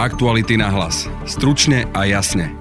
Aktuality na hlas. Stručne a jasne.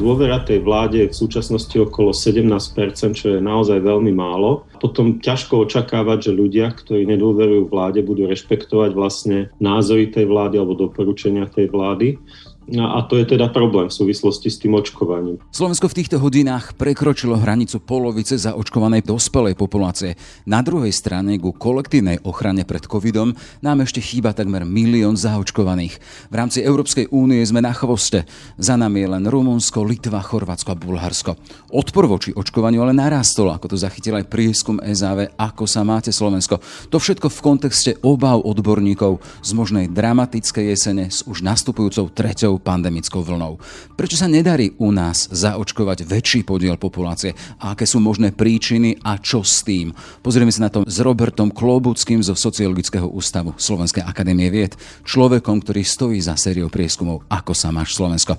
Dôvera tej vláde je v súčasnosti okolo 17%, čo je naozaj veľmi málo. Potom ťažko očakávať, že ľudia, ktorí nedôverujú vláde, budú rešpektovať vlastne názory tej vlády alebo doporučenia tej vlády. No a to je teda problém v súvislosti s tým očkovaním. Slovensko v týchto hodinách prekročilo hranicu polovice zaočkovanej dospelej populácie. Na druhej strane ku kolektívnej ochrane pred covidom nám ešte chýba takmer milión zaočkovaných. V rámci Európskej únie sme na chvoste. Za nami je len Rumunsko, Litva, Chorvátsko a Bulharsko. Odpor voči očkovaniu ale narastol, ako to zachytil aj prieskum SAV, ako sa máte Slovensko. To všetko v kontexte obav odborníkov z možnej dramatickej jesene s už nastupujúcou treťou ďalšou pandemickou vlnou. Prečo sa nedarí u nás zaočkovať väčší podiel populácie a aké sú možné príčiny a čo s tým? Pozrieme sa na to s Robertom Klobuckým zo Sociologického ústavu Slovenskej akadémie vied, človekom, ktorý stojí za sériou prieskumov Ako sa máš Slovensko.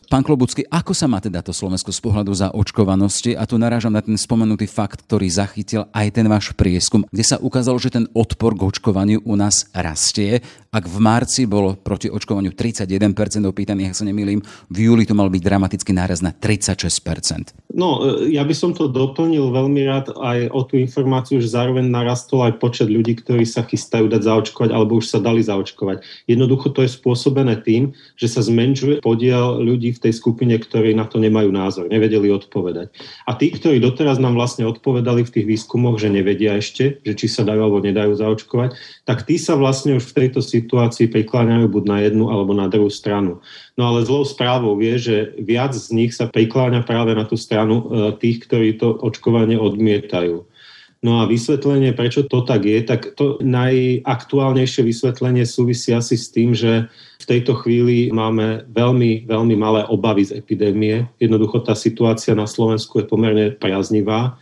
Pán Klobucký, ako sa má teda to Slovensko z pohľadu za očkovanosti? A tu narážam na ten spomenutý fakt, ktorý zachytil aj ten váš prieskum, kde sa ukázalo, že ten odpor k očkovaniu u nás rastie. Ak v marci bolo proti očkovaniu 31% opýtaných, ak sa nemýlim, v júli to mal byť dramatický náraz na 36%. No, e, ja by som to doplnil veľmi rád aj o tú informáciu, že zároveň narastol aj počet ľudí, ktorí sa chystajú dať zaočkovať alebo už sa dali zaočkovať. Jednoducho to je spôsobené tým, že sa zmenšuje podiel ľudí v tej skupine, ktorí na to nemajú názor, nevedeli odpovedať. A tí, ktorí doteraz nám vlastne odpovedali v tých výskumoch, že nevedia ešte, že či sa dajú alebo nedajú zaočkovať, tak tí sa vlastne už v tejto situácii prikláňajú buď na jednu alebo na druhú stranu. No ale zlou správou je, že viac z nich sa prikláňa práve na tú stranu e, tých, ktorí to očkovanie odmietajú. No a vysvetlenie, prečo to tak je, tak to najaktuálnejšie vysvetlenie súvisí asi s tým, že v tejto chvíli máme veľmi, veľmi malé obavy z epidémie. Jednoducho tá situácia na Slovensku je pomerne priaznivá.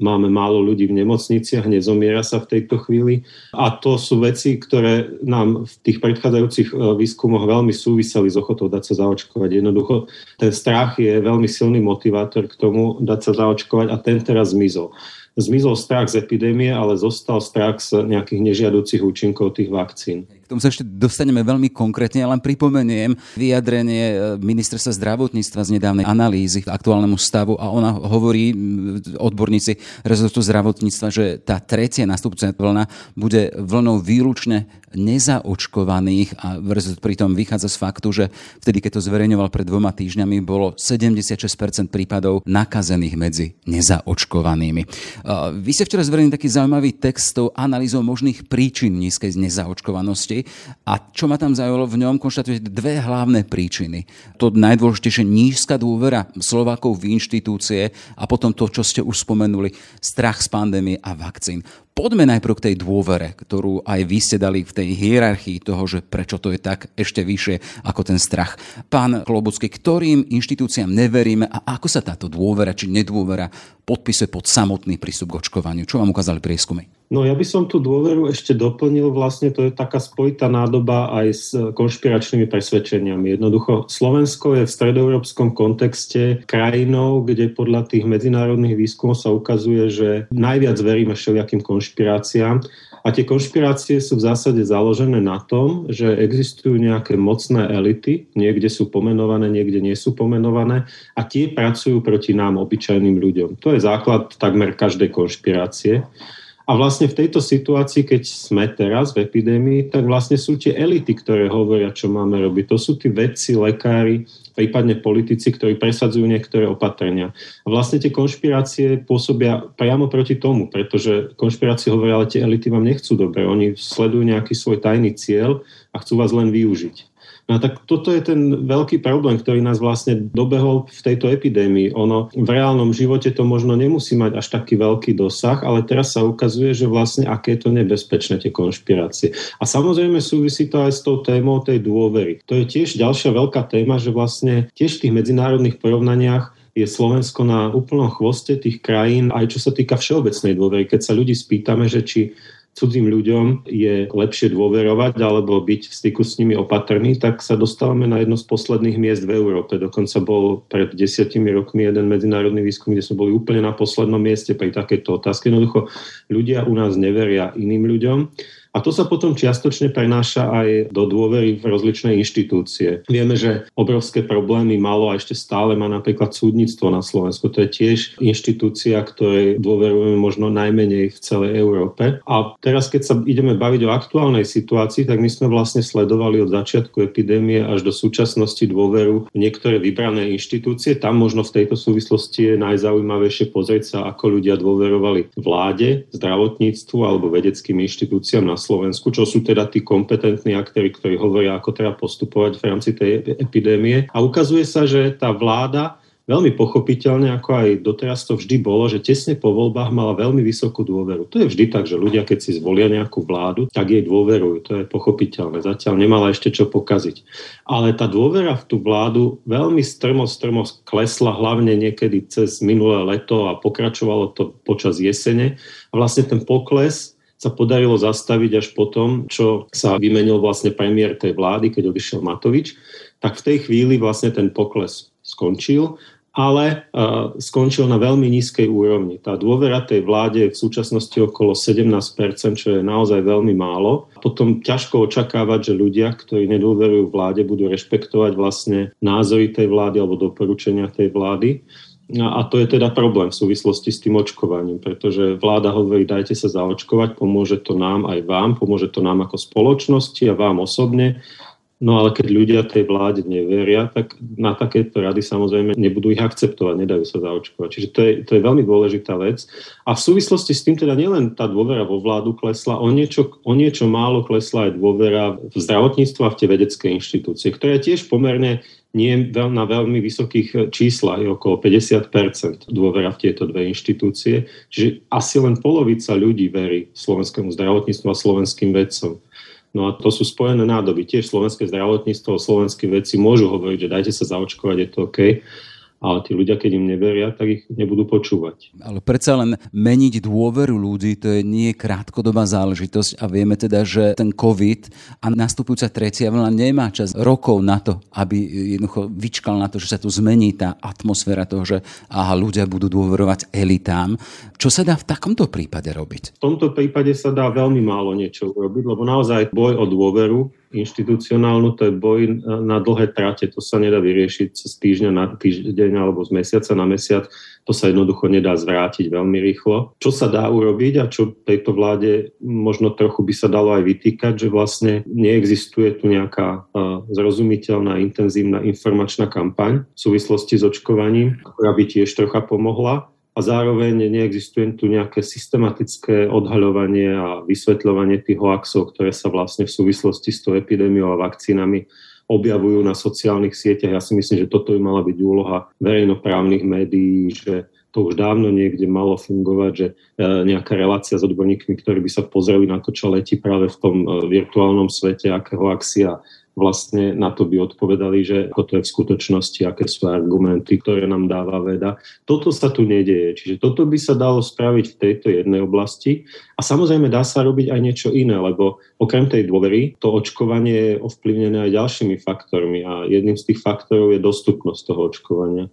Máme málo ľudí v nemocniciach, nezomiera sa v tejto chvíli. A to sú veci, ktoré nám v tých predchádzajúcich e, výskumoch veľmi súviseli s ochotou dať sa zaočkovať. Jednoducho ten strach je veľmi silný motivátor k tomu dať sa zaočkovať a ten teraz zmizol zmizol strach z epidémie, ale zostal strach z nejakých nežiaducich účinkov tých vakcín. K tomu sa ešte dostaneme veľmi konkrétne, ale len pripomeniem vyjadrenie e, ministerstva zdravotníctva z nedávnej analýzy k aktuálnemu stavu a ona hovorí, odborníci rezortu zdravotníctva, že tá tretia nastupujúca vlna bude vlnou výlučne nezaočkovaných a pritom vychádza z faktu, že vtedy, keď to zverejňoval pred dvoma týždňami, bolo 76% prípadov nakazených medzi nezaočkovanými. Vy ste včera zverejnili taký zaujímavý text s tou analýzou možných príčin nízkej nezaočkovanosti a čo ma tam zaujalo v ňom, konštatujete dve hlavné príčiny. To najdôležitejšie nízka dôvera Slovákov v inštitúcie a potom to, čo ste už spomenuli, strach z pandémie a vakcín. Poďme najprv k tej dôvere, ktorú aj vy ste dali v tej hierarchii toho, že prečo to je tak ešte vyššie ako ten strach. Pán Klobucký, ktorým inštitúciám neveríme a ako sa táto dôvera či nedôvera podpisuje pod samotný prístup k očkovaniu? Čo vám ukázali prieskumy? No ja by som tú dôveru ešte doplnil, vlastne to je taká spojitá nádoba aj s konšpiračnými presvedčeniami. Jednoducho Slovensko je v stredoeurópskom kontexte krajinou, kde podľa tých medzinárodných výskumov sa ukazuje, že najviac veríme všelijakým konšpiráciám a tie konšpirácie sú v zásade založené na tom, že existujú nejaké mocné elity, niekde sú pomenované, niekde nie sú pomenované a tie pracujú proti nám, obyčajným ľuďom. To je základ takmer každej konšpirácie. A vlastne v tejto situácii, keď sme teraz v epidémii, tak vlastne sú tie elity, ktoré hovoria, čo máme robiť. To sú tí vedci, lekári, prípadne politici, ktorí presadzujú niektoré opatrenia. A vlastne tie konšpirácie pôsobia priamo proti tomu, pretože konšpirácie hovoria, ale tie elity vám nechcú dobre. Oni sledujú nejaký svoj tajný cieľ a chcú vás len využiť. No tak toto je ten veľký problém, ktorý nás vlastne dobehol v tejto epidémii. Ono v reálnom živote to možno nemusí mať až taký veľký dosah, ale teraz sa ukazuje, že vlastne aké je to nebezpečné tie konšpirácie. A samozrejme súvisí to aj s tou témou tej dôvery. To je tiež ďalšia veľká téma, že vlastne tiež v tých medzinárodných porovnaniach je Slovensko na úplnom chvoste tých krajín, aj čo sa týka všeobecnej dôvery. Keď sa ľudí spýtame, že či cudzím ľuďom je lepšie dôverovať alebo byť v styku s nimi opatrný, tak sa dostávame na jedno z posledných miest v Európe. Dokonca bol pred desiatimi rokmi jeden medzinárodný výskum, kde sme boli úplne na poslednom mieste pri takejto otázke. Jednoducho ľudia u nás neveria iným ľuďom a to sa potom čiastočne prenáša aj do dôvery v rozličné inštitúcie. Vieme, že obrovské problémy malo a ešte stále má napríklad súdnictvo na Slovensku. To je tiež inštitúcia, ktorej dôverujeme možno najmenej v celej Európe. A teraz, keď sa ideme baviť o aktuálnej situácii, tak my sme vlastne sledovali od začiatku epidémie až do súčasnosti dôveru niektoré vybrané inštitúcie. Tam možno v tejto súvislosti je najzaujímavejšie pozrieť sa, ako ľudia dôverovali vláde, zdravotníctvu alebo vedeckým inštitúciám na Slovensku, čo sú teda tí kompetentní aktéry, ktorí hovoria, ako treba postupovať v rámci tej epidémie. A ukazuje sa, že tá vláda veľmi pochopiteľne, ako aj doteraz to vždy bolo, že tesne po voľbách mala veľmi vysokú dôveru. To je vždy tak, že ľudia, keď si zvolia nejakú vládu, tak jej dôverujú. To je pochopiteľné. Zatiaľ nemala ešte čo pokaziť. Ale tá dôvera v tú vládu veľmi strmo, strmo klesla, hlavne niekedy cez minulé leto a pokračovalo to počas jesene. A vlastne ten pokles sa podarilo zastaviť až potom, čo sa vymenil vlastne premiér tej vlády, keď odišiel Matovič, tak v tej chvíli vlastne ten pokles skončil, ale uh, skončil na veľmi nízkej úrovni. Tá dôvera tej vláde je v súčasnosti okolo 17%, čo je naozaj veľmi málo. Potom ťažko očakávať, že ľudia, ktorí nedôverujú vláde, budú rešpektovať vlastne názory tej vlády alebo doporučenia tej vlády. A to je teda problém v súvislosti s tým očkovaním, pretože vláda hovorí, dajte sa zaočkovať, pomôže to nám aj vám, pomôže to nám ako spoločnosti a vám osobne. No ale keď ľudia tej vláde neveria, tak na takéto rady samozrejme nebudú ich akceptovať, nedajú sa zaočkovať. Čiže to je, to je veľmi dôležitá vec. A v súvislosti s tým teda nielen tá dôvera vo vládu klesla, o niečo, o niečo málo klesla aj dôvera v zdravotníctvo a v tie vedecké inštitúcie, ktoré tiež pomerne nie na veľmi vysokých číslach, je okolo 50% dôvera v tieto dve inštitúcie. Čiže asi len polovica ľudí verí slovenskému zdravotníctvu a slovenským vedcom. No a to sú spojené nádoby. Tiež slovenské zdravotníctvo, slovenské vedci môžu hovoriť, že dajte sa zaočkovať, je to OK ale tí ľudia, keď im neveria, tak ich nebudú počúvať. Ale predsa len meniť dôveru ľudí, to je nie krátkodobá záležitosť a vieme teda, že ten COVID a nastupujúca tretia vlna nemá čas rokov na to, aby jednoducho vyčkal na to, že sa tu zmení tá atmosféra toho, že aha, ľudia budú dôverovať elitám. Čo sa dá v takomto prípade robiť? V tomto prípade sa dá veľmi málo niečo urobiť, lebo naozaj boj o dôveru inštitucionálnu, to je boj na dlhé trate, to sa nedá vyriešiť z týždňa na týždeň alebo z mesiaca na mesiac, to sa jednoducho nedá zvrátiť veľmi rýchlo. Čo sa dá urobiť a čo tejto vláde možno trochu by sa dalo aj vytýkať, že vlastne neexistuje tu nejaká zrozumiteľná, intenzívna informačná kampaň v súvislosti s očkovaním, ktorá by tiež trocha pomohla a zároveň neexistuje tu nejaké systematické odhaľovanie a vysvetľovanie tých hoaxov, ktoré sa vlastne v súvislosti s tou epidémiou a vakcínami objavujú na sociálnych sieťach. Ja si myslím, že toto by mala byť úloha verejnoprávnych médií, že to už dávno niekde malo fungovať, že e, nejaká relácia s odborníkmi, ktorí by sa pozreli na to, čo letí práve v tom e, virtuálnom svete, aké hoaxia vlastne na to by odpovedali, že ako to je v skutočnosti, aké sú argumenty, ktoré nám dáva veda. Toto sa tu nedieje, čiže toto by sa dalo spraviť v tejto jednej oblasti. A samozrejme dá sa robiť aj niečo iné, lebo okrem tej dôvery to očkovanie je ovplyvnené aj ďalšími faktormi a jedným z tých faktorov je dostupnosť toho očkovania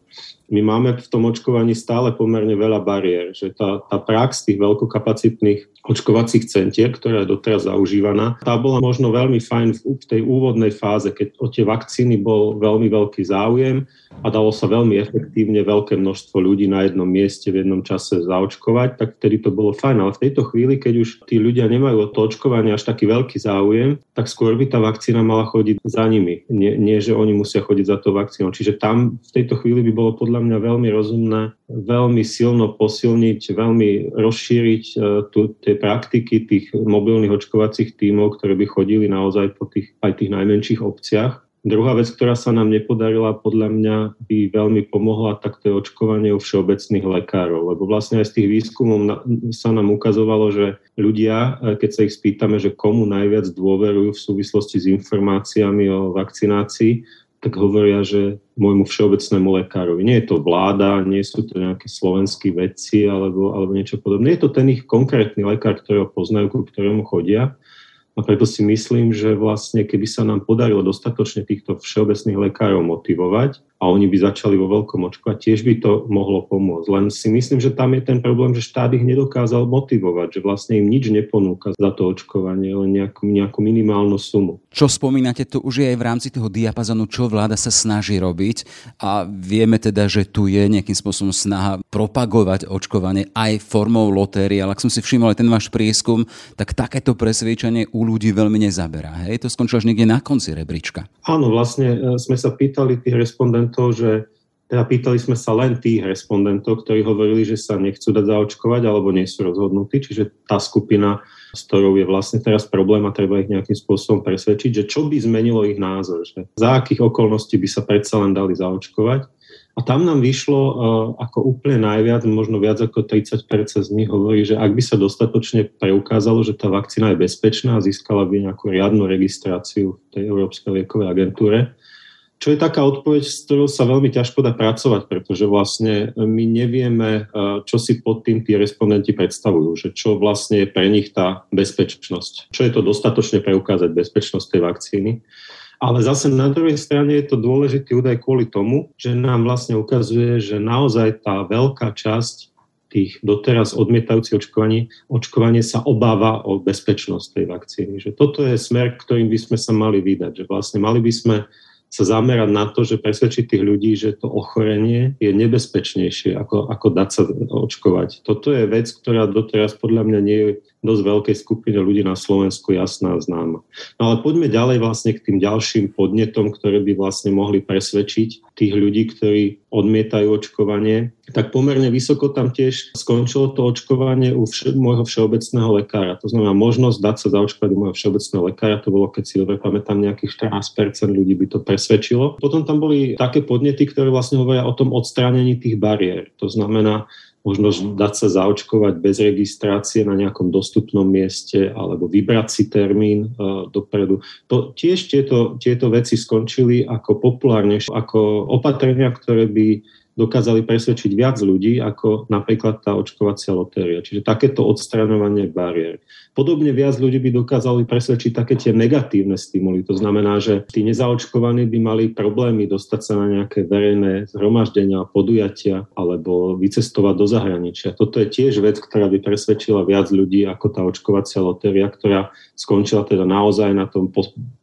my máme v tom očkovaní stále pomerne veľa bariér, že tá, tá prax tých veľkokapacitných očkovacích centier, ktorá je doteraz zaužívaná. Tá bola možno veľmi fajn v tej úvodnej fáze, keď o tie vakcíny bol veľmi veľký záujem a dalo sa veľmi efektívne veľké množstvo ľudí na jednom mieste v jednom čase zaočkovať, tak vtedy to bolo fajn. Ale v tejto chvíli, keď už tí ľudia nemajú o to očkovanie až taký veľký záujem, tak skôr by tá vakcína mala chodiť za nimi. Nie, nie že oni musia chodiť za to vakcínou. Čiže tam v tejto chvíli by bolo podľa mňa veľmi rozumné veľmi silno posilniť, veľmi rozšíriť uh, tu, tie praktiky tých mobilných očkovacích tímov, ktoré by chodili naozaj po tých, aj tých najmenších obciach. Druhá vec, ktorá sa nám nepodarila, podľa mňa by veľmi pomohla, tak to je očkovanie u všeobecných lekárov. Lebo vlastne aj z tých výskumov sa nám ukazovalo, že ľudia, e, keď sa ich spýtame, že komu najviac dôverujú v súvislosti s informáciami o vakcinácii, tak hovoria, že môjmu všeobecnému lekárovi. Nie je to vláda, nie sú to nejaké slovenskí vedci alebo, alebo niečo podobné. Je to ten ich konkrétny lekár, ktorého poznajú, ku ktorému chodia. A preto si myslím, že vlastne keby sa nám podarilo dostatočne týchto všeobecných lekárov motivovať, a oni by začali vo veľkom očkovať, tiež by to mohlo pomôcť. Len si myslím, že tam je ten problém, že štát ich nedokázal motivovať, že vlastne im nič neponúka za to očkovanie, len nejakú, nejakú minimálnu sumu. Čo spomínate, to už je aj v rámci toho diapazonu, čo vláda sa snaží robiť a vieme teda, že tu je nejakým spôsobom snaha propagovať očkovanie aj formou lotérie, ale ak som si všimol aj ten váš prieskum, tak takéto presvedčenie u ľudí veľmi nezaberá. Hej? To skončilo až niekde na konci rebríčka. Áno, vlastne e, sme sa pýtali tých respondentov, respondentov, že teda pýtali sme sa len tých respondentov, ktorí hovorili, že sa nechcú dať zaočkovať alebo nie sú rozhodnutí, čiže tá skupina, s ktorou je vlastne teraz problém a treba ich nejakým spôsobom presvedčiť, že čo by zmenilo ich názor, že za akých okolností by sa predsa len dali zaočkovať. A tam nám vyšlo uh, ako úplne najviac, možno viac ako 30% z nich hovorí, že ak by sa dostatočne preukázalo, že tá vakcína je bezpečná a získala by nejakú riadnu registráciu v tej Európskej liekovej agentúre, čo je taká odpoveď, s ktorou sa veľmi ťažko dá pracovať, pretože vlastne my nevieme, eh, čo si pod tým tí respondenti predstavujú, že čo vlastne je pre nich tá bezpečnosť. Čo je to dostatočne preukázať bezpečnosť tej vakcíny. Ale zase na druhej strane je to dôležitý údaj kvôli tomu, že nám vlastne ukazuje, že naozaj tá veľká časť tých doteraz odmietajúcich očkovanie, očkovanie sa obáva o bezpečnosť tej vakcíny. Že toto je smer, ktorým by sme sa mali vydať. Že vlastne mali by sme sa zamerať na to, že presvedčiť tých ľudí, že to ochorenie je nebezpečnejšie, ako, ako dať sa očkovať. Toto je vec, ktorá doteraz podľa mňa nie je dosť veľkej skupine ľudí na Slovensku jasná a známa. No ale poďme ďalej vlastne k tým ďalším podnetom, ktoré by vlastne mohli presvedčiť tých ľudí, ktorí odmietajú očkovanie. Tak pomerne vysoko tam tiež skončilo to očkovanie u vš- môjho všeobecného lekára. To znamená možnosť dať sa zaočkovať u môjho všeobecného lekára. To bolo, keď si dobre pamätám, nejakých 14% ľudí by to presvedčilo. Potom tam boli také podnety, ktoré vlastne hovoria o tom odstránení tých bariér. To znamená, možnosť dať sa zaočkovať bez registrácie na nejakom dostupnom mieste alebo vybrať si termín uh, dopredu. To, tiež tieto, tieto veci skončili ako populárnejšie, ako opatrenia, ktoré by dokázali presvedčiť viac ľudí ako napríklad tá očkovacia lotéria. Čiže takéto odstraňovanie bariér. Podobne viac ľudí by dokázali presvedčiť také tie negatívne stimuly. To znamená, že tí nezaočkovaní by mali problémy dostať sa na nejaké verejné zhromaždenia, podujatia alebo vycestovať do zahraničia. Toto je tiež vec, ktorá by presvedčila viac ľudí ako tá očkovacia lotéria, ktorá skončila teda naozaj na tom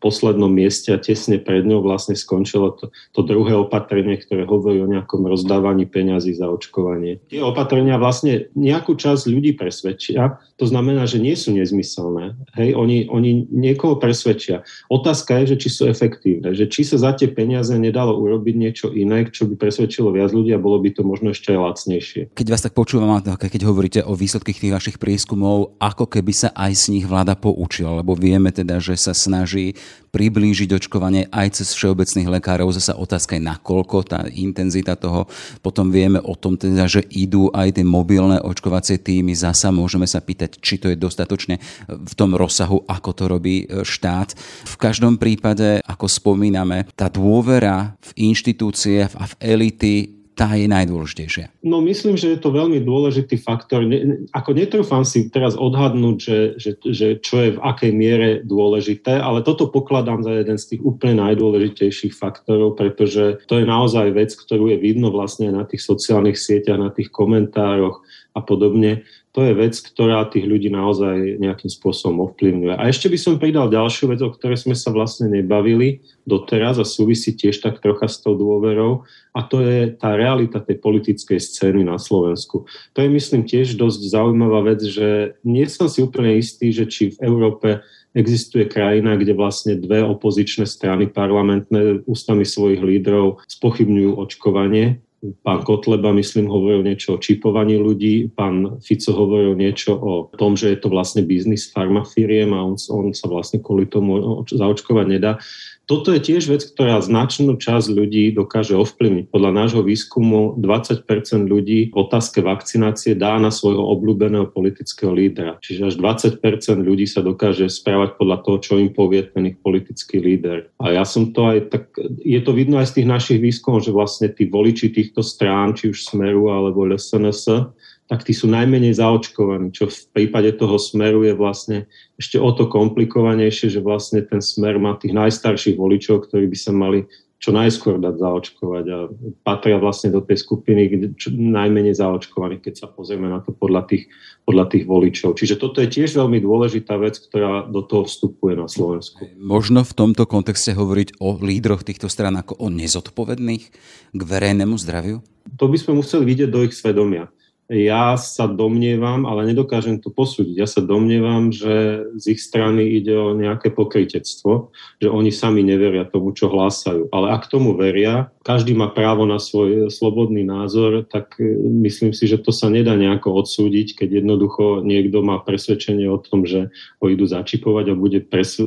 poslednom mieste a tesne pred ňou vlastne skončilo to, to druhé opatrenie, ktoré hovorí o nejakom roz rozdávaní peňazí za očkovanie. Tie opatrenia vlastne nejakú časť ľudí presvedčia, to znamená, že nie sú nezmyselné. Hej, oni, oni niekoho presvedčia. Otázka je, že či sú efektívne, že či sa za tie peniaze nedalo urobiť niečo iné, čo by presvedčilo viac ľudí a bolo by to možno ešte aj lacnejšie. Keď vás tak počúvam, keď hovoríte o výsledkých tých vašich prieskumov, ako keby sa aj z nich vláda poučila, lebo vieme teda, že sa snaží priblížiť očkovanie aj cez všeobecných lekárov. Zasa otázka je, nakoľko tá intenzita toho potom vieme o tom teda, že idú aj tie mobilné očkovacie týmy. Zasa môžeme sa pýtať, či to je dostatočne v tom rozsahu, ako to robí e, štát. V každom prípade, ako spomíname, tá dôvera v inštitúcie a v elity tá je najdôležitejšia? No myslím, že je to veľmi dôležitý faktor. Ne, ako netrúfam si teraz odhadnúť, že, že, že čo je v akej miere dôležité, ale toto pokladám za jeden z tých úplne najdôležitejších faktorov, pretože to je naozaj vec, ktorú je vidno vlastne na tých sociálnych sieťach, na tých komentároch a podobne to je vec, ktorá tých ľudí naozaj nejakým spôsobom ovplyvňuje. A ešte by som pridal ďalšiu vec, o ktorej sme sa vlastne nebavili doteraz a súvisí tiež tak trocha s tou dôverou a to je tá realita tej politickej scény na Slovensku. To je myslím tiež dosť zaujímavá vec, že nie som si úplne istý, že či v Európe existuje krajina, kde vlastne dve opozičné strany parlamentné ústami svojich lídrov spochybňujú očkovanie Pán Kotleba, myslím, hovoril niečo o čipovaní ľudí, pán Fico hovoril niečo o tom, že je to vlastne biznis farmafíriem a on, on sa vlastne kvôli tomu zaočkovať nedá. Toto je tiež vec, ktorá značnú časť ľudí dokáže ovplyvniť. Podľa nášho výskumu 20 ľudí v otázke vakcinácie dá na svojho obľúbeného politického lídra. Čiže až 20% ľudí sa dokáže správať podľa toho, čo im povie ten ich politický líder. A ja som to aj tak, je to vidno aj z tých našich výskumov, že vlastne tí voliči týchto strán, či už Smeru alebo LSNS, tak tí sú najmenej zaočkovaní, čo v prípade toho smeru je vlastne ešte o to komplikovanejšie, že vlastne ten smer má tých najstarších voličov, ktorí by sa mali čo najskôr dať zaočkovať a patria vlastne do tej skupiny kde, čo, najmenej zaočkovaných, keď sa pozrieme na to podľa tých, podľa tých voličov. Čiže toto je tiež veľmi dôležitá vec, ktorá do toho vstupuje na Slovensku. Možno v tomto kontexte hovoriť o lídroch týchto strán ako o nezodpovedných k verejnému zdraviu? To by sme museli vidieť do ich svedomia. Ja sa domnievam, ale nedokážem to posúdiť, ja sa domnievam, že z ich strany ide o nejaké pokrytectvo, že oni sami neveria tomu, čo hlásajú. Ale ak tomu veria, každý má právo na svoj slobodný názor, tak e, myslím si, že to sa nedá nejako odsúdiť, keď jednoducho niekto má presvedčenie o tom, že ho idú začipovať a bude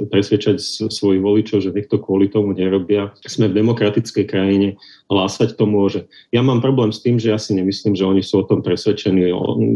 presvedčať svojich voličov, že niekto kvôli tomu nerobia. Sme v demokratickej krajine, hlásať to môže. Ja mám problém s tým, že ja si nemyslím, že oni sú o tom presvedčení,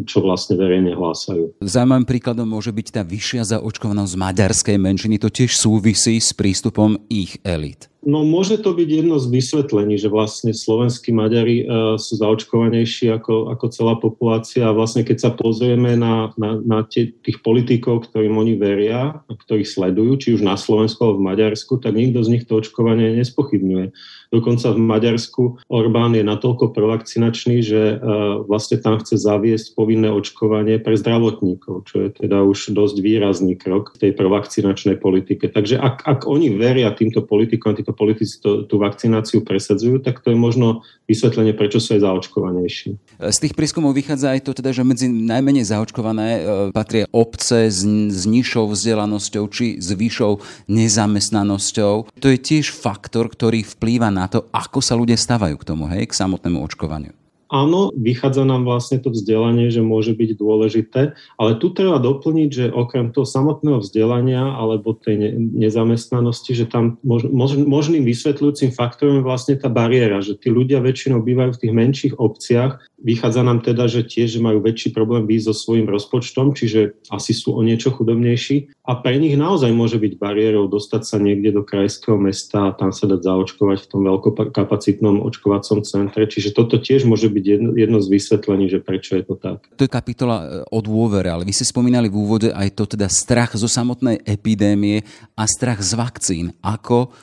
čo vlastne verejne hlásajú. Zaujímavým príkladom môže byť tá vyššia zaočkovanosť maďarskej menšiny. To tiež súvisí s prístupom ich elit. No môže to byť jedno z vysvetlení, že vlastne slovenskí Maďari uh, sú zaočkovanejší ako, ako celá populácia a vlastne keď sa pozrieme na, na, na tie, tých politikov, ktorým oni veria, ktorých sledujú, či už na Slovensku alebo v Maďarsku, tak nikto z nich to očkovanie nespochybňuje. Dokonca v Maďarsku Orbán je natoľko provakcinačný, že uh, vlastne tam chce zaviesť povinné očkovanie pre zdravotníkov, čo je teda už dosť výrazný krok v tej provakcinačnej politike. Takže ak, ak oni veria týmto politikom, títo politici to, tú vakcináciu presadzujú, tak to je možno vysvetlenie, prečo sú aj zaočkovanejší. Z tých prískumov vychádza aj to, teda, že medzi najmenej zaočkované uh, patria obce s, s nižšou vzdelanosťou či s vyššou nezamestnanosťou. To je tiež faktor, ktorý vplýva na to, ako sa ľudia stávajú k tomu, hej, k samotnému očkovaniu. Áno, vychádza nám vlastne to vzdelanie, že môže byť dôležité, ale tu treba doplniť, že okrem toho samotného vzdelania alebo tej nezamestnanosti, že tam mož, možným vysvetľujúcim faktorom je vlastne tá bariéra, že tí ľudia väčšinou bývajú v tých menších obciach, Vychádza nám teda, že tiež majú väčší problém byť so svojím rozpočtom, čiže asi sú o niečo chudobnejší a pre nich naozaj môže byť bariérou dostať sa niekde do krajského mesta a tam sa dať zaočkovať v tom veľkokapacitnom očkovacom centre. Čiže toto tiež môže byť jedno, jedno z vysvetlení, že prečo je to tak. To je kapitola e, o dôvere, ale vy ste spomínali v úvode aj to teda strach zo samotnej epidémie a strach z vakcín. Ako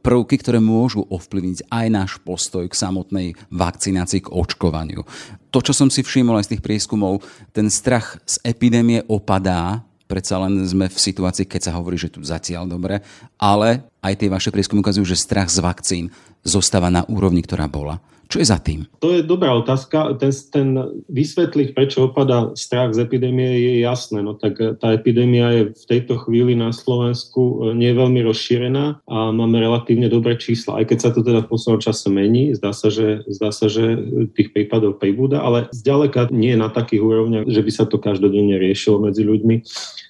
prvky, ktoré môžu ovplyvniť aj náš postoj k samotnej vakcinácii, k očkovaniu. To, čo som si všimol aj z tých prieskumov, ten strach z epidémie opadá, predsa len sme v situácii, keď sa hovorí, že tu zatiaľ dobre, ale aj tie vaše prieskumy ukazujú, že strach z vakcín zostáva na úrovni, ktorá bola. Čo je za tým? To je dobrá otázka. Ten, ten vysvetliť, prečo opada strach z epidémie, je jasné. No tak eh, tá epidémia je v tejto chvíli na Slovensku eh, nie veľmi rozšírená a máme relatívne dobré čísla. Aj keď sa to teda v poslednom čase mení, zdá sa, že, zdá sa, že tých prípadov pribúda, ale zďaleka nie na takých úrovniach, že by sa to každodenne riešilo medzi ľuďmi.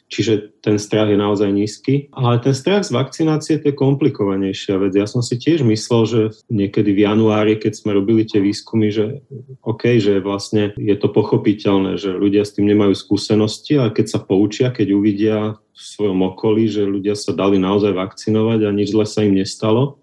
Čiže ten strach je naozaj nízky. Ale ten strach z vakcinácie to je komplikovanejšia vec. Ja som si tiež myslel, že niekedy v januári, keď sme robili tie výskumy, že OK, že vlastne je to pochopiteľné, že ľudia s tým nemajú skúsenosti a keď sa poučia, keď uvidia v svojom okolí, že ľudia sa dali naozaj vakcinovať a nič zle sa im nestalo,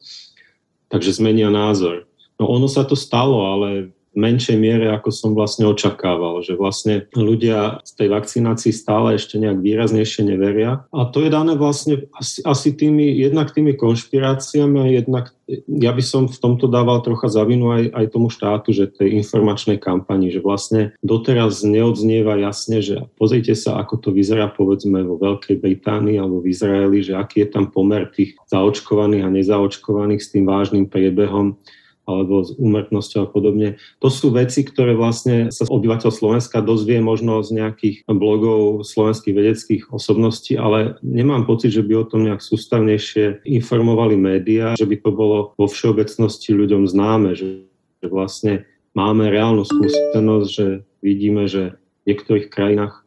takže zmenia názor. No ono sa to stalo, ale menšej miere, ako som vlastne očakával, že vlastne ľudia z tej vakcinácii stále ešte nejak výraznejšie neveria. A to je dané vlastne asi, asi tými, jednak tými konšpiráciami a jednak ja by som v tomto dával trocha zavinu aj, aj tomu štátu, že tej informačnej kampani, že vlastne doteraz neodznieva jasne, že pozrite sa, ako to vyzerá povedzme vo Veľkej Británii alebo v Izraeli, že aký je tam pomer tých zaočkovaných a nezaočkovaných s tým vážnym priebehom alebo s úmrtnosťou a podobne. To sú veci, ktoré vlastne sa obyvateľ Slovenska dozvie možno z nejakých blogov slovenských vedeckých osobností, ale nemám pocit, že by o tom nejak sústavnejšie informovali médiá, že by to bolo vo všeobecnosti ľuďom známe, že, vlastne máme reálnu skúsenosť, že vidíme, že v niektorých krajinách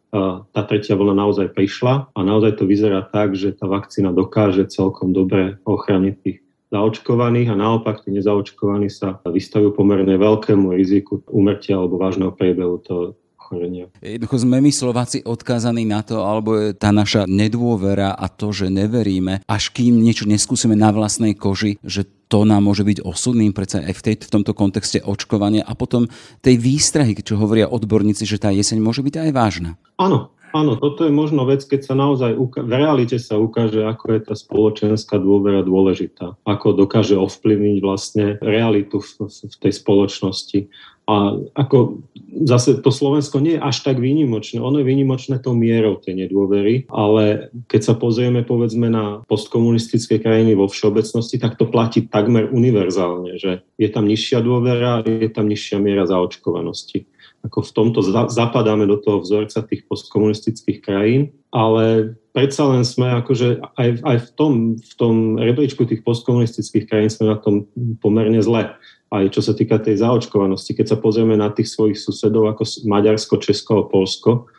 tá tretia vlna naozaj prišla a naozaj to vyzerá tak, že tá vakcína dokáže celkom dobre ochraniť tých zaočkovaných a naopak tí nezaočkovaní sa vystavujú pomerne veľkému riziku umrtia alebo vážneho priebehu toho ochorenia. Jednoducho sme my Slováci odkázaní na to, alebo je tá naša nedôvera a to, že neveríme, až kým niečo neskúsime na vlastnej koži, že to nám môže byť osudným predsa aj v, tej, v tomto kontexte očkovania a potom tej výstrahy, čo hovoria odborníci, že tá jeseň môže byť aj vážna. Áno, Áno, toto je možno vec, keď sa naozaj v realite sa ukáže, ako je tá spoločenská dôvera dôležitá, ako dokáže ovplyvniť vlastne realitu v, v tej spoločnosti. A ako zase to Slovensko nie je až tak výnimočné. Ono je výnimočné tou mierou tej nedôvery, ale keď sa pozrieme povedzme na postkomunistické krajiny vo všeobecnosti, tak to platí takmer univerzálne, že je tam nižšia dôvera, je tam nižšia miera zaočkovanosti ako v tomto zapadáme do toho vzorca tých postkomunistických krajín, ale predsa len sme akože aj, aj v, tom, v tom rebríčku tých postkomunistických krajín sme na tom pomerne zle. Aj čo sa týka tej zaočkovanosti. Keď sa pozrieme na tých svojich susedov ako Maďarsko, Česko a Polsko,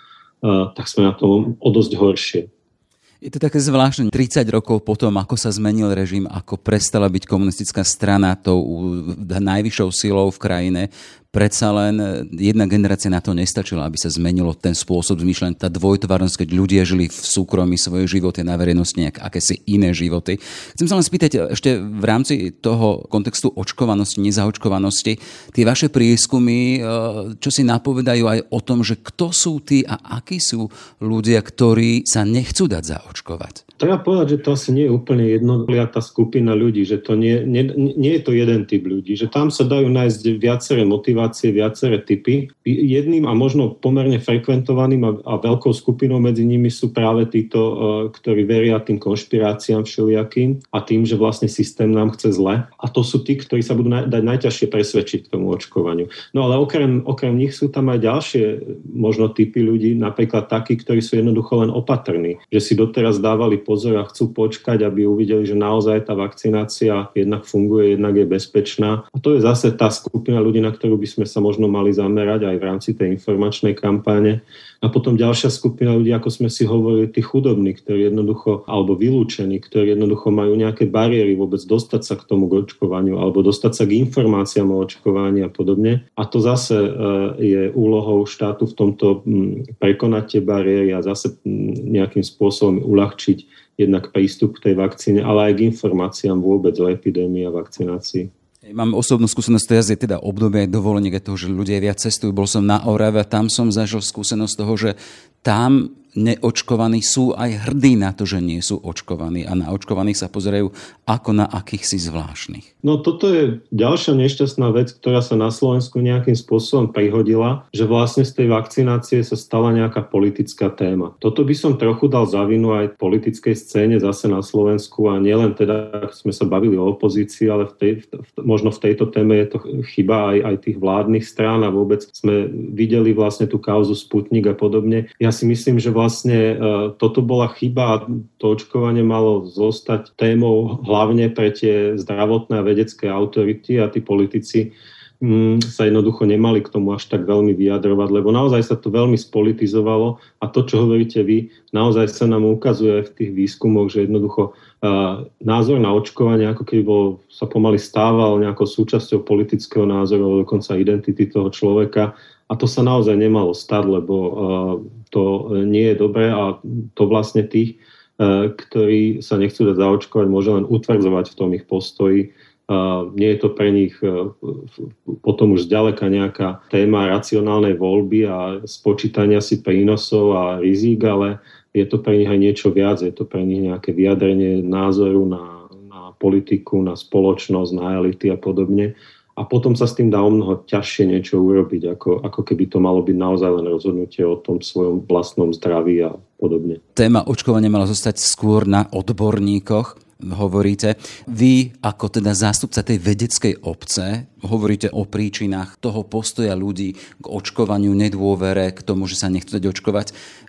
uh, tak sme na tom o dosť horšie. Je to také zvláštne, 30 rokov potom, ako sa zmenil režim, ako prestala byť komunistická strana tou najvyššou silou v krajine, predsa len e, jedna generácia na to nestačila, aby sa zmenilo ten spôsob zmýšľania, tá dvojtvarnosť, keď ľudia žili v súkromí svoje životy, na verejnosti nejak akési iné životy. Chcem sa len spýtať e, ešte v rámci toho kontextu očkovanosti, nezaočkovanosti, tie vaše prieskumy, e, čo si napovedajú aj o tom, že kto sú tí a akí sú ľudia, ktorí sa nechcú dať zaočkovať? Treba povedať, že to asi nie je úplne jednotliatá skupina ľudí, že to nie, nie, nie je to jeden typ ľudí, že tam sa dajú nájsť viaceré motivácie, viaceré typy. Jedným a možno pomerne frekventovaným a, a veľkou skupinou medzi nimi sú práve títo, uh, ktorí veria tým konšpiráciám všelijakým a tým, že vlastne systém nám chce zle. A to sú tí, ktorí sa budú naj, dať najťažšie presvedčiť k tomu očkovaniu. No ale okrem, okrem nich sú tam aj ďalšie možno typy ľudí, napríklad takí, ktorí sú jednoducho len opatrní, že si doteraz dávali pozor a chcú počkať, aby uvideli, že naozaj tá vakcinácia jednak funguje, jednak je bezpečná. A to je zase tá skupina ľudí, na ktorú by sme sa možno mali zamerať aj v rámci tej informačnej kampáne. A potom ďalšia skupina ľudí, ako sme si hovorili, tí chudobní, ktorí jednoducho, alebo vylúčení, ktorí jednoducho majú nejaké bariéry vôbec dostať sa k tomu k očkovaniu alebo dostať sa k informáciám o očkovaní a podobne. A to zase e, je úlohou štátu v tomto prekonať tie bariéry a zase nejakým spôsobom uľahčiť jednak prístup k tej vakcíne, ale aj k informáciám vôbec o epidémii a vakcinácii. Mám osobnú skúsenosť, teraz je teda obdobie dovolenia toho, že ľudia viac cestujú. Bol som na Orave a tam som zažil skúsenosť toho, že tam neočkovaní sú aj hrdí na to, že nie sú očkovaní a na očkovaných sa pozerajú ako na akýchsi zvláštnych. No toto je ďalšia nešťastná vec, ktorá sa na Slovensku nejakým spôsobom prihodila, že vlastne z tej vakcinácie sa stala nejaká politická téma. Toto by som trochu dal zavinu aj politickej scéne zase na Slovensku a nielen teda, sme sa bavili o opozícii, ale v tej, v, možno v tejto téme je to chyba aj, aj tých vládnych strán a vôbec sme videli vlastne tú kauzu Sputnik a podobne. Ja si myslím, že vlastne e, toto bola chyba a to očkovanie malo zostať témou hlavne pre tie zdravotné a vedecké autority a tí politici sa jednoducho nemali k tomu až tak veľmi vyjadrovať, lebo naozaj sa to veľmi spolitizovalo a to, čo hovoríte vy, naozaj sa nám ukazuje v tých výskumoch, že jednoducho názor na očkovanie ako keby bol, sa pomaly stával nejakou súčasťou politického názoru alebo dokonca identity toho človeka a to sa naozaj nemalo stať, lebo to nie je dobré a to vlastne tých, ktorí sa nechcú dať zaočkovať, môže len utvrdzovať v tom ich postoji. Nie je to pre nich potom už zďaleka nejaká téma racionálnej voľby a spočítania si prínosov a rizík, ale je to pre nich aj niečo viac. Je to pre nich nejaké vyjadrenie názoru na, na politiku, na spoločnosť, na elity a podobne a potom sa s tým dá o mnoho ťažšie niečo urobiť, ako, ako keby to malo byť naozaj len rozhodnutie o tom svojom vlastnom zdraví a podobne. Téma očkovania mala zostať skôr na odborníkoch hovoríte. Vy, ako teda zástupca tej vedeckej obce, hovoríte o príčinách toho postoja ľudí k očkovaniu, nedôvere, k tomu, že sa nechcú dať očkovať.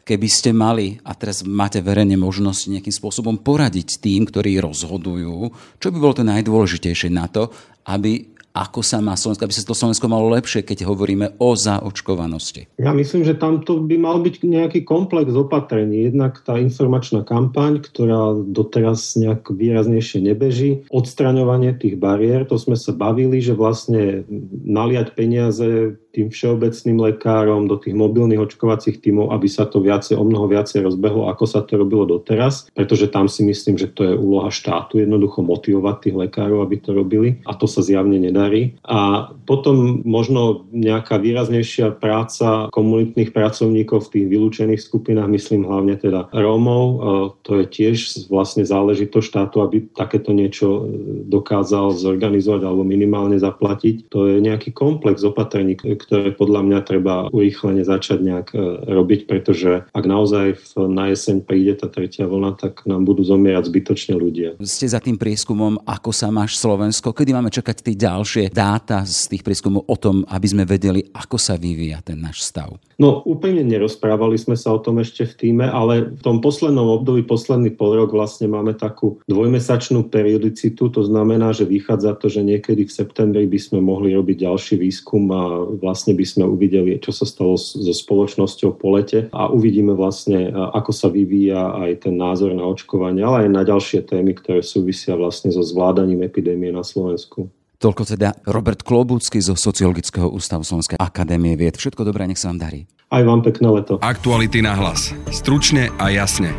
Keby ste mali, a teraz máte verejne možnosť nejakým spôsobom poradiť tým, ktorí rozhodujú, čo by bolo to najdôležitejšie na to, aby ako sa má Slovensko, aby sa to Slovensko malo lepšie, keď hovoríme o zaočkovanosti? Ja myslím, že tamto by mal byť nejaký komplex opatrení. Jednak tá informačná kampaň, ktorá doteraz nejak výraznejšie nebeží, odstraňovanie tých bariér, to sme sa bavili, že vlastne naliať peniaze tým všeobecným lekárom, do tých mobilných očkovacích tímov, aby sa to viacej, o mnoho viacej rozbehlo, ako sa to robilo doteraz, pretože tam si myslím, že to je úloha štátu, jednoducho motivovať tých lekárov, aby to robili. A to sa zjavne nedarí. A potom možno nejaká výraznejšia práca komunitných pracovníkov v tých vylúčených skupinách, myslím hlavne teda Rómov, e, to je tiež vlastne záležitosť štátu, aby takéto niečo dokázal zorganizovať alebo minimálne zaplatiť. To je nejaký komplex opatrení, ktoré podľa mňa treba urýchlene začať nejak e, robiť, pretože ak naozaj na jeseň príde tá tretia vlna, tak nám budú zomierať zbytočne ľudia. Ste za tým prieskumom, ako sa máš Slovensko? Kedy máme čakať tie ďalšie dáta z tých prieskumov o tom, aby sme vedeli, ako sa vyvíja ten náš stav? No úplne nerozprávali sme sa o tom ešte v týme, ale v tom poslednom období, posledný pol rok vlastne máme takú dvojmesačnú periodicitu, to znamená, že vychádza to, že niekedy v septembri by sme mohli robiť ďalší výskum a vlastne by sme uvideli, čo sa stalo so spoločnosťou po lete a uvidíme vlastne, ako sa vyvíja aj ten názor na očkovanie, ale aj na ďalšie témy, ktoré súvisia vlastne so zvládaním epidémie na Slovensku. Toľko teda Robert Klobúcky zo Sociologického ústavu Slovenskej akadémie vied. Všetko dobré, nech sa vám darí. Aj vám pekné leto. Aktuality na hlas. Stručne a jasne.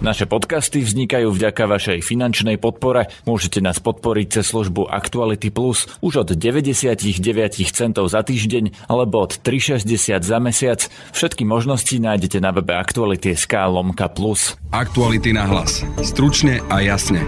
Naše podcasty vznikajú vďaka vašej finančnej podpore. Môžete nás podporiť cez službu Actuality Plus už od 99 centov za týždeň alebo od 3,60 za mesiac. Všetky možnosti nájdete na webe Actuality.sk lomka plus. Aktuality na hlas. Stručne a jasne.